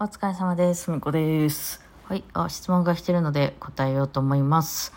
お疲れ様です。みこです。はい。あ、質問が来てるので答えようと思います。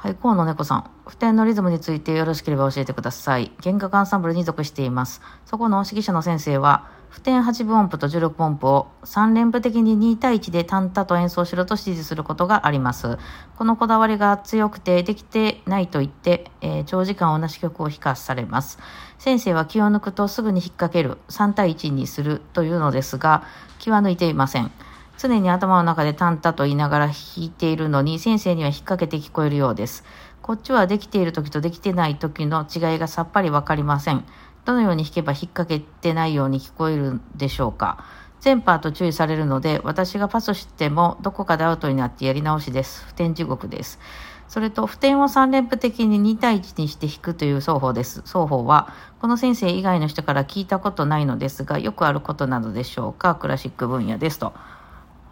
はい。河野猫さん。普天のリズムについてよろしければ教えてください。弦楽アンサンブルに属しています。そこの指揮者の先生は、普天8分音符と16分音符を3連符的に2対1でタンタと演奏しろと指示することがあります。このこだわりが強くてできてないと言って、えー長時間同じ曲を弾かされます。先生は気を抜くとすぐに引っ掛ける3対1にするというのですが、気は抜いていません。常に頭の中でタンタと言いながら弾いているのに先生には引っ掛けて聞こえるようです。こっちはできている時とできてない時の違いがさっぱりわかりません。どのように弾けば引っ掛けてないように聞こえるでしょうか。全パート注意されるので、私がパスしてもどこかでアウトになってやり直しです。普天地獄です。それと、普天を3連符的に2対1にして弾くという奏法です。奏法は、この先生以外の人から聞いたことないのですが、よくあることなのでしょうか。クラシック分野ですと。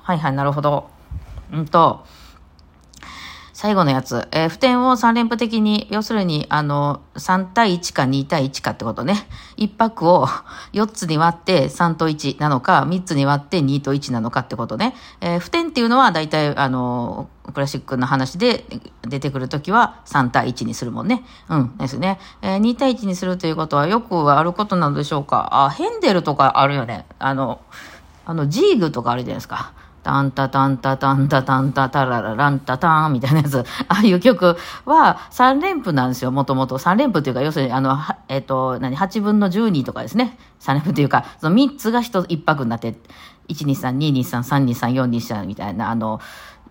はいはい、なるほど。うんと、最後のやつ、えー普天を3連符的に、要するに、あの、3対1か2対1かってことね。1拍を4つに割って3と1なのか、3つに割って2と1なのかってことね。えー普天っていうのは大体、あの、クラシックの話で出てくるときは3対1にするもんね。うん、ですね。えー2対1にするということはよくあることなのでしょうか？あ、ヘンデルとかあるよね。あの、あの、ジーグとかあるじゃないですか。タンタタンタタンタタンタタララランタタンみたいなやつ。ああいう曲は3連符なんですよ、もともと。3連符っていうか、要するに、あの、えっ、と、何、8分の12とかですね。3連符っていうか、その3つが1、一拍になって、123、223、323、423みたいな、あの、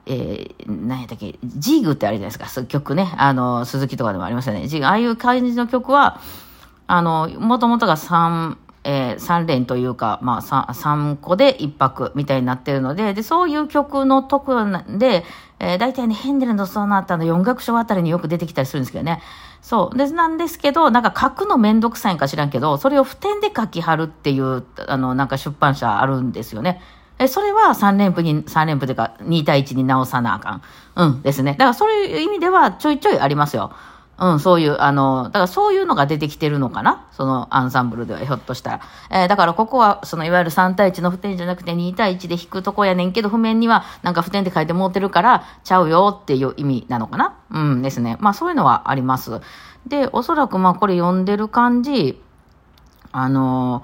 えー、何やったっけ、ジーグってあるじゃないですか、曲ね。あの、鈴木とかでもありますよね。ジーグ、ああいう感じの曲は、あの、もともとが3、えー、3連というか、まあ3、3個で1拍みたいになってるので、で、そういう曲の特なんで、えー、大体ね、ヘンデルのソナタの4楽章あたりによく出てきたりするんですけどね。そう。で、なんですけど、なんか書くのめんどくさいんか知らんけど、それを普天で書き貼るっていう、あの、なんか出版社あるんですよね。え、それは3連符に、3連符というか2対1に直さなあかん。うんですね。だからそういう意味ではちょいちょいありますよ。うん、そういう、あの、だからそういうのが出てきてるのかな？そのアンサンブルではひょっとしたら。えーだからここは、そのいわゆる3対1の普天じゃなくて2対1で弾くとこやねんけど、譜面にはなんか普天って書いて持ってるから、ちゃうよっていう意味なのかな？うんですね。まあそういうのはあります。で、おそらくまあこれ読んでる感じ、あの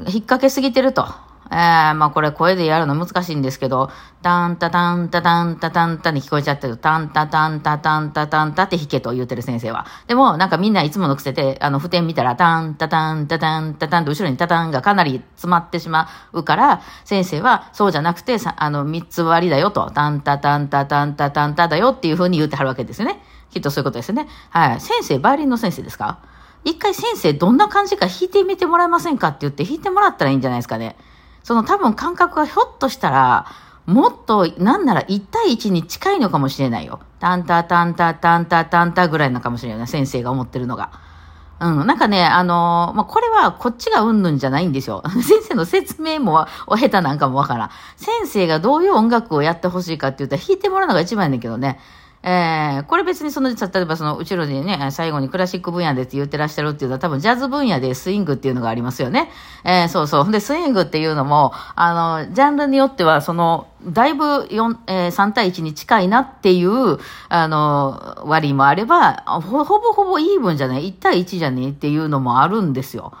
引っ掛けすぎてると。えー、まあこれ声でやるの難しいんですけど、タンタタンタタンタタンタに聞こえちゃってる。タンタタンタタンタタンタって弾けと言ってる先生は。でもなんかみんないつもの癖で、あの、譜点見たらタンタタンタタンタタンと後ろにタタンがかなり詰まってしまうから、先生はそうじゃなくて、あの、三つ割りだよと。タンタタンタタンタタンタだよっていう風に言ってはるわけですよね。きっとそういうことですよね。はい。先生、バイオリンの先生ですか？一回先生どんな感じか弾いてみてもらえませんかって言って弾いてもらったらいいんじゃないですかね。その多分感覚がひょっとしたら、もっと、なんなら1対1に近いのかもしれないよ。タンタタンタタンタタンタぐらいのかもしれない。先生が思ってるのが。うん。なんかね、あのーまあ、これはこっちがうんぬんじゃないんですよ。先生の説明もお下手なんかもわからん。先生がどういう音楽をやってほしいかって言ったら弾いてもらうのが一番やねんけどね。えー、これ別にその、例えばその、後ろでね、最後にクラシック分野でって言ってらっしゃるっていうのは多分ジャズ分野でスイングっていうのがありますよね。えー、そうそう。で、スイングっていうのも、あの、ジャンルによっては、その、だいぶ4、えー、3対1に近いなっていう、あの、割もあれば、ほほぼほぼイーブンじゃない、1対1じゃねえっていうのもあるんですよ。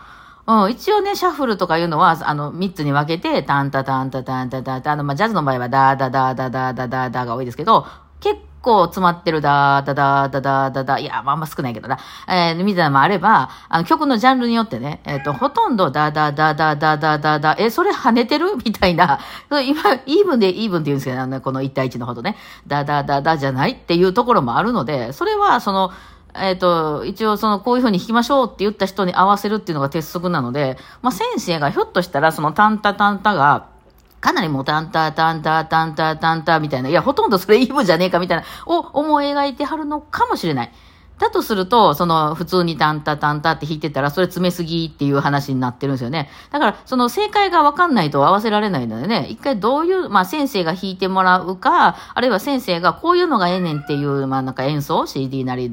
うん、一応ね、シャッフルとかいうのは、あの、三つに分けて、タンタタンタタンタタンタ、あの、まあ、ジャズの場合は、ダーダダダダダダダが多いですけど、結構詰まってるダーダダダダダダ、いや、まあ、あんま少ないけどな、えー、みたいなのもあれば、あの、曲のジャンルによってね、えっ、と、ほとんどダダダダダダダダ、え、それ跳ねてる？みたいな、今、イーブンでイーブンって言うんですけど、あのこの1対1のほどね、ダダダダじゃないっていうところもあるので、それは、その、えっ、と、一応その、こういうふうに弾きましょうって言った人に合わせるっていうのが鉄則なので、まあ、先生がひょっとしたらそのタンタタンタが、かなりもうタンタタンタタンタタンタみたいな、いや、ほとんどそれイブじゃねえかみたいな、を思い描いてはるのかもしれない。だとすると、その、普通にタンタタンタって弾いてたら、それ詰めすぎっていう話になってるんですよね。だから、その正解がわかんないと合わせられないのでね、一回どういう、まあ先生が弾いてもらうか、あるいは先生がこういうのがええねんっていう、まあなんか演奏、CD なり、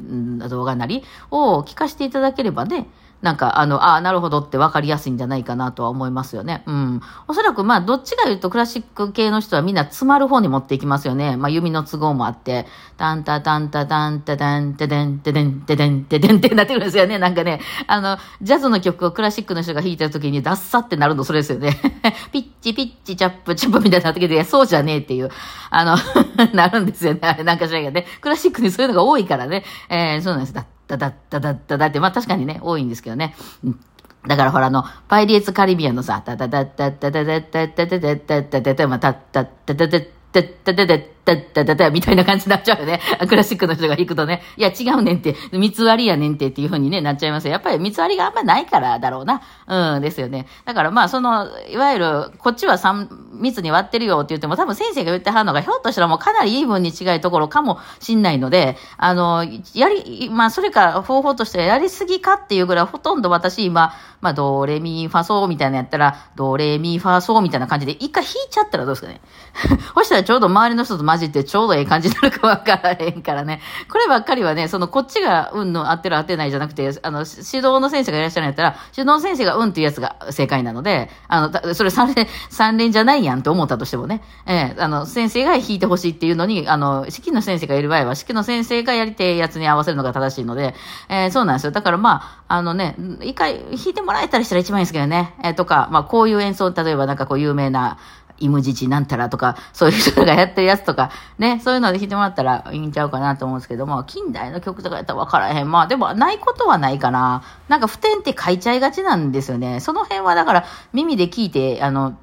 動画なりを聞かせていただければね、なんか、あの、ああ、なるほどって分かりやすいんじゃないかなとは思いますよね。うん。おそらく、まあ、どっちか言うと、クラシック系の人はみんな詰まる方に持っていきますよね。まあ、弓の都合もあって、タンタタンタタンタタンタタンタタンタタンタタンってなってくるんですよね。なんかね、あの、ジャズの曲をクラシックの人が弾いてる時に、ダッサってなるのそれですよね。ピッチピッチチャップチャップみたいなってきて、そうじゃねえっていう、あの なるんですよね。あれなんかしらけどね。クラシックにそういうのが多いからね。えー、そうなんです。ダッダダッダダッダダって、まあ確かにね、多いんですけどね。うんだからほらあの、パイリエツカリビアンのさ、タタタッタッタタタッタッタタタッタタタタ、タタタタタタタタタッだだだみたいな感じになっちゃうよね。クラシックの人が弾くとね。いや、違うねんって、三つ割りやねんってっていう風にね、なっちゃいますよ。やっぱり三つ割りがあんまないからだろうな。うん、ですよね。だからまあ、その、いわゆる、こっちは三、密に割ってるよって言っても、多分先生が言ってはるのが、ひょっとしたらもうかなりイーブンに違いところかもしんないので、あの、やり、まあ、それか方法としてやりすぎかっていうぐらい、ほとんど私今、まあ、ドレミファソーみたいなやったら、ドレミファソーみたいな感じで、一回弾いちゃったらどうですかね。そしたらちょうど周りの人と混じってちょうどええ感じになるかわからへんからね。こればっかりはね、そのこっちが運の合ってる合ってないじゃなくて、あの、指導の先生がいらっしゃるんやったら、指導の先生が運っていうやつが正解なので、あの、それ三連、三連じゃないやんと思ったとしてもね、えー、あの、先生が弾いてほしいっていうのに、あの、式の先生がいる場合は、式の先生がやりてえやつに合わせるのが正しいので、えー、そうなんですよ。だからまあ、あのね、一回弾いてもらえたりしたら一番いいですけどね、えー、とか、まあこういう演奏、例えばなんかこう有名な、イムジチなんたらとか、そういう人がやってるやつとか、ね、そういうので弾いてもらったらいいんちゃうかなと思うんですけども、近代の曲とかやったら分からへん。まあでも、ないことはないかな。なんか、普天って書いちゃいがちなんですよね。その辺はだから、耳で聞いて、あの、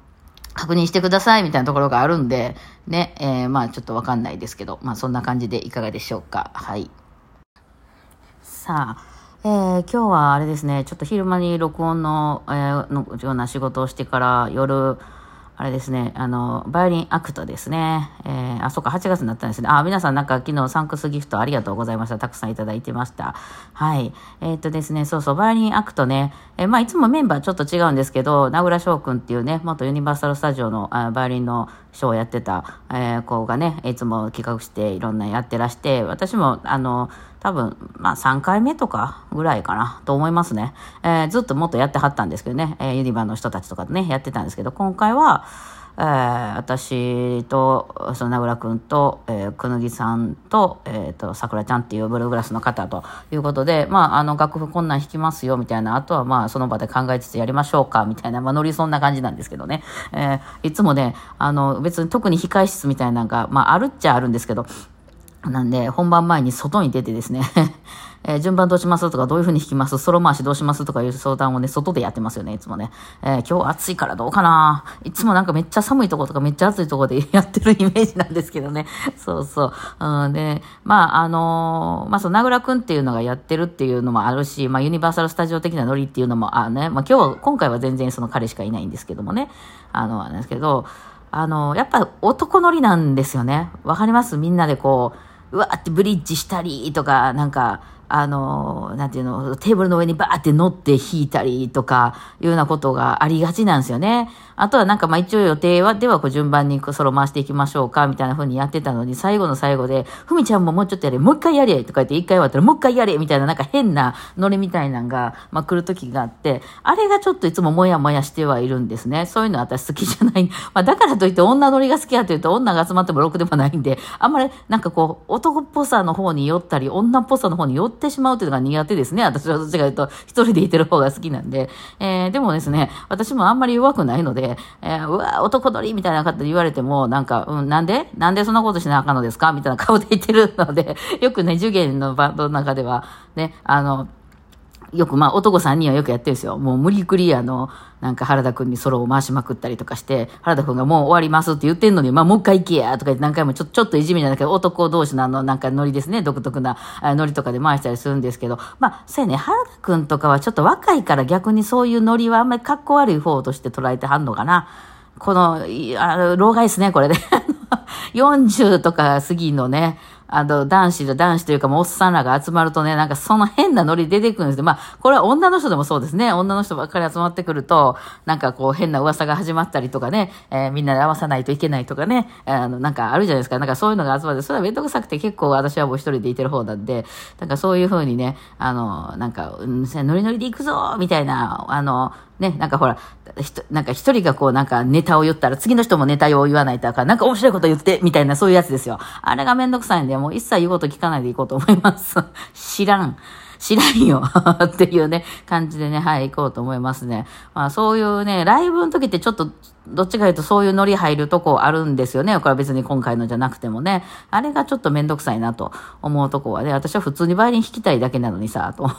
確認してくださいみたいなところがあるんで、ね、えー、まあちょっとわかんないですけど、まあそんな感じでいかがでしょうか。はい。さあ、えー、今日はあれですね、ちょっと昼間に録音の、えー、のような仕事をしてから夜、あれですね、あの、バイオリンアクトですね。えー、あ、そっか、8月になったんですね。あ、皆さんなんか昨日サンクスギフトありがとうございました。たくさんいただいてました。はい。えー、っとですね、そうそう、バイオリンアクトね。えー、まあ、いつもメンバーちょっと違うんですけど、名倉翔くんっていうね、元ユニバーサルスタジオのあバイオリンのショーをやってた、えー、子がね、いつも企画していろんなやってらして、私も、あの、多分、まあ3回目とかぐらいかなと思いますね。えー、ずっともっとやってはったんですけどね、えー、ユニバーの人たちとかね、やってたんですけど、今回は、えー、私と、その名倉くんと、えー、くぬぎさんと、えっ、ー、と、さくらちゃんっていうブルーグラスの方ということで、まあ、あの、楽譜こんなん弾きますよ、みたいな、あとはまあ、その場で考えつつやりましょうか、みたいな、まあ、ノリそんな感じなんですけどね。えー、いつもね、あの、別に特に控え室みたいなのが、まあ、あるっちゃあるんですけど、なんで、本番前に外に出てですね えー、順番どうしますとか、どういう風に弾きます？ソロ回しどうしますとかいう相談をね、外でやってますよね、いつもね。えー、今日暑いからどうかな？いつもなんかめっちゃ寒いとことかめっちゃ暑いとこで やってるイメージなんですけどね。そうそう。うん、で、まあ、あのー、まあ、その、名倉くんっていうのがやってるっていうのもあるし、まあ、ユニバーサルスタジオ的なノリっていうのも、あね、まあ、今日、今回は全然その彼しかいないんですけどもね。あの、なんですけど、あの、やっぱ男ノリなんですよね。わかります？みんなでこう、うわーってブリッジしたりとか、なんか、あの、なんていうの、テーブルの上にバーって乗って弾いたりとか、いうようなことがありがちなんですよね。あとはなんかまあ一応予定は、ではこう順番にソロ回していきましょうか、みたいな風にやってたのに、最後の最後で、ふみちゃんももうちょっとやれ、もう一回やれとか言って、一回終わったらもう一回やれみたいななんか変なノリみたいなのが、まあ来る時があって、あれがちょっといつももやもやしてはいるんですね。そういうの私好きじゃない。まあだからといって女ノリが好きやというと女が集まってもろくでもないんで、あんまりなんかこう男っぽさの方に寄ったり、女っぽさの方に寄っってしまうというのが苦手ですね。私はどっちかというと、一人でいてる方が好きなんで。えー、でもですね、私もあんまり弱くないので、えーわ、男取りみたいな方で言われても、なんか、うん、なんで？なんでそんなことしなあかんのですか？みたいな顔で言ってるので、よくね、受験のバンドの中では、ね、あの、よくまあ男3人はよくやってるんですよ。もう無理くりあの、なんか原田くんにソロを回しまくったりとかして、原田くんがもう終わりますって言ってんのに、まあもう一回行けやとか言って何回もちょちょっといじめじゃなくて男同士のあのなんかノリですね、独特なノリとかで回したりするんですけど、まあそうやね、原田くんとかはちょっと若いから逆にそういうノリはあんまり格好悪い方として捉えてはんのかな。この、あの、老害ですね、これで。40とか過ぎのね、あの、男子で男子というかもうおっさんらが集まるとね、なんかその変なノリ出てくるんですよ。まあ、これは女の人でもそうですね。女の人ばっかり集まってくると、なんかこう変な噂が始まったりとかね、えー、みんなで合わさないといけないとかね、あの、なんかあるじゃないですか。なんかそういうのが集まって、それはめんどくさくて結構私はもう一人でいてる方なんで、なんかそういう風にね、あの、なんか、うん、ノリノリで行くぞみたいな、あの、ね、なんかほら、なんか一人がこうなんかネタを言ったら次の人もネタを言わないとか、なんか面白いこと言って、みたいなそういうやつですよ。あれがめんどくさいんで、もう一切言うこと聞かないでいこうと思います。知らん。知らんよ っていうね、感じでね、はい、行こうと思いますね。まあそういうね、ライブの時ってちょっと、どっちかというとそういうノリ入るとこあるんですよね。これは別に今回のじゃなくてもね。あれがちょっとめんどくさいなと思うとこはね、私は普通にバイオリン弾きたいだけなのにさ、と。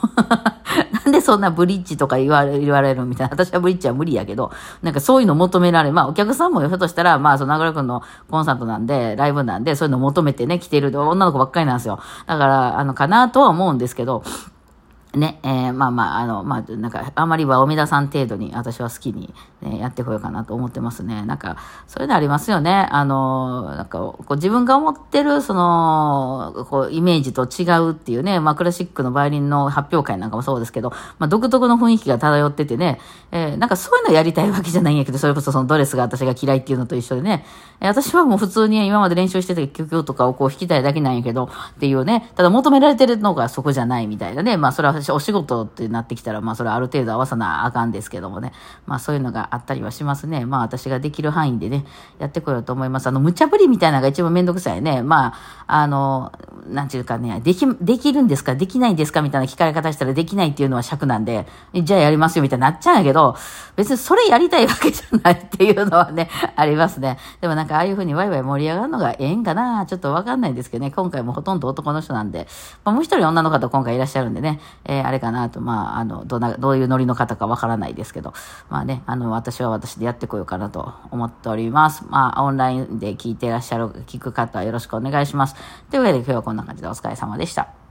なんでそんなブリッジとか言われ言われるみたいな。私はブリッジは無理やけど、なんかそういうの求められまあお客さんもひょっとしたら、まあその名倉くんのコンサートなんで、ライブなんで、そういうの求めてね、来てる女の子ばっかりなんですよ。だから、あの、かなとは思うんですけど、ね、えー、まあまあ、あの、まあ、なんか、あまりはおみださん程度に私は好きに、ね、やってこようかなと思ってますね。なんか、そういうのありますよね。あの、なんか、こう自分が思ってる、その、こう、イメージと違うっていうね、まあ、クラシックのバイオリンの発表会なんかもそうですけど、まあ、独特の雰囲気が漂っててね、えー、なんかそういうのやりたいわけじゃないんやけど、それこそそのドレスが私が嫌いっていうのと一緒でね、えー、私はもう普通に今まで練習してた曲とかをこう弾きたいだけなんやけど、っていうね、ただ求められてるのがそこじゃないみたいなね、まあ、それはお仕事ってなってきたら、まあそれある程度合わさなあかんですけどもね。まあそういうのがあったりはしますね。まあ私ができる範囲でね、やってこようと思います。あの、無茶ぶりみたいなのが一番めんどくさいね。まあ、あの、なんちゅうかね、でき、できるんですかできないんですかみたいな聞かれ方したらできないっていうのは尺なんで、じゃあやりますよみたいになっちゃうんやけど、別にそれやりたいわけじゃないっていうのはね、ありますね。でもなんかああいうふうにワイワイ盛り上がるのがええんかなちょっとわかんないんですけどね、今回もほとんど男の人なんで、まあ、もう一人女の方今回いらっしゃるんでね、え、あれかなと、まあ、あの、どな、どういうノリの方かわからないですけど、まあね、あの、私は私でやってこようかなと思っております。まあ、オンラインで聞いてらっしゃる、聞く方はよろしくお願いします。というわけで今日はこんな感じでお疲れ様でした。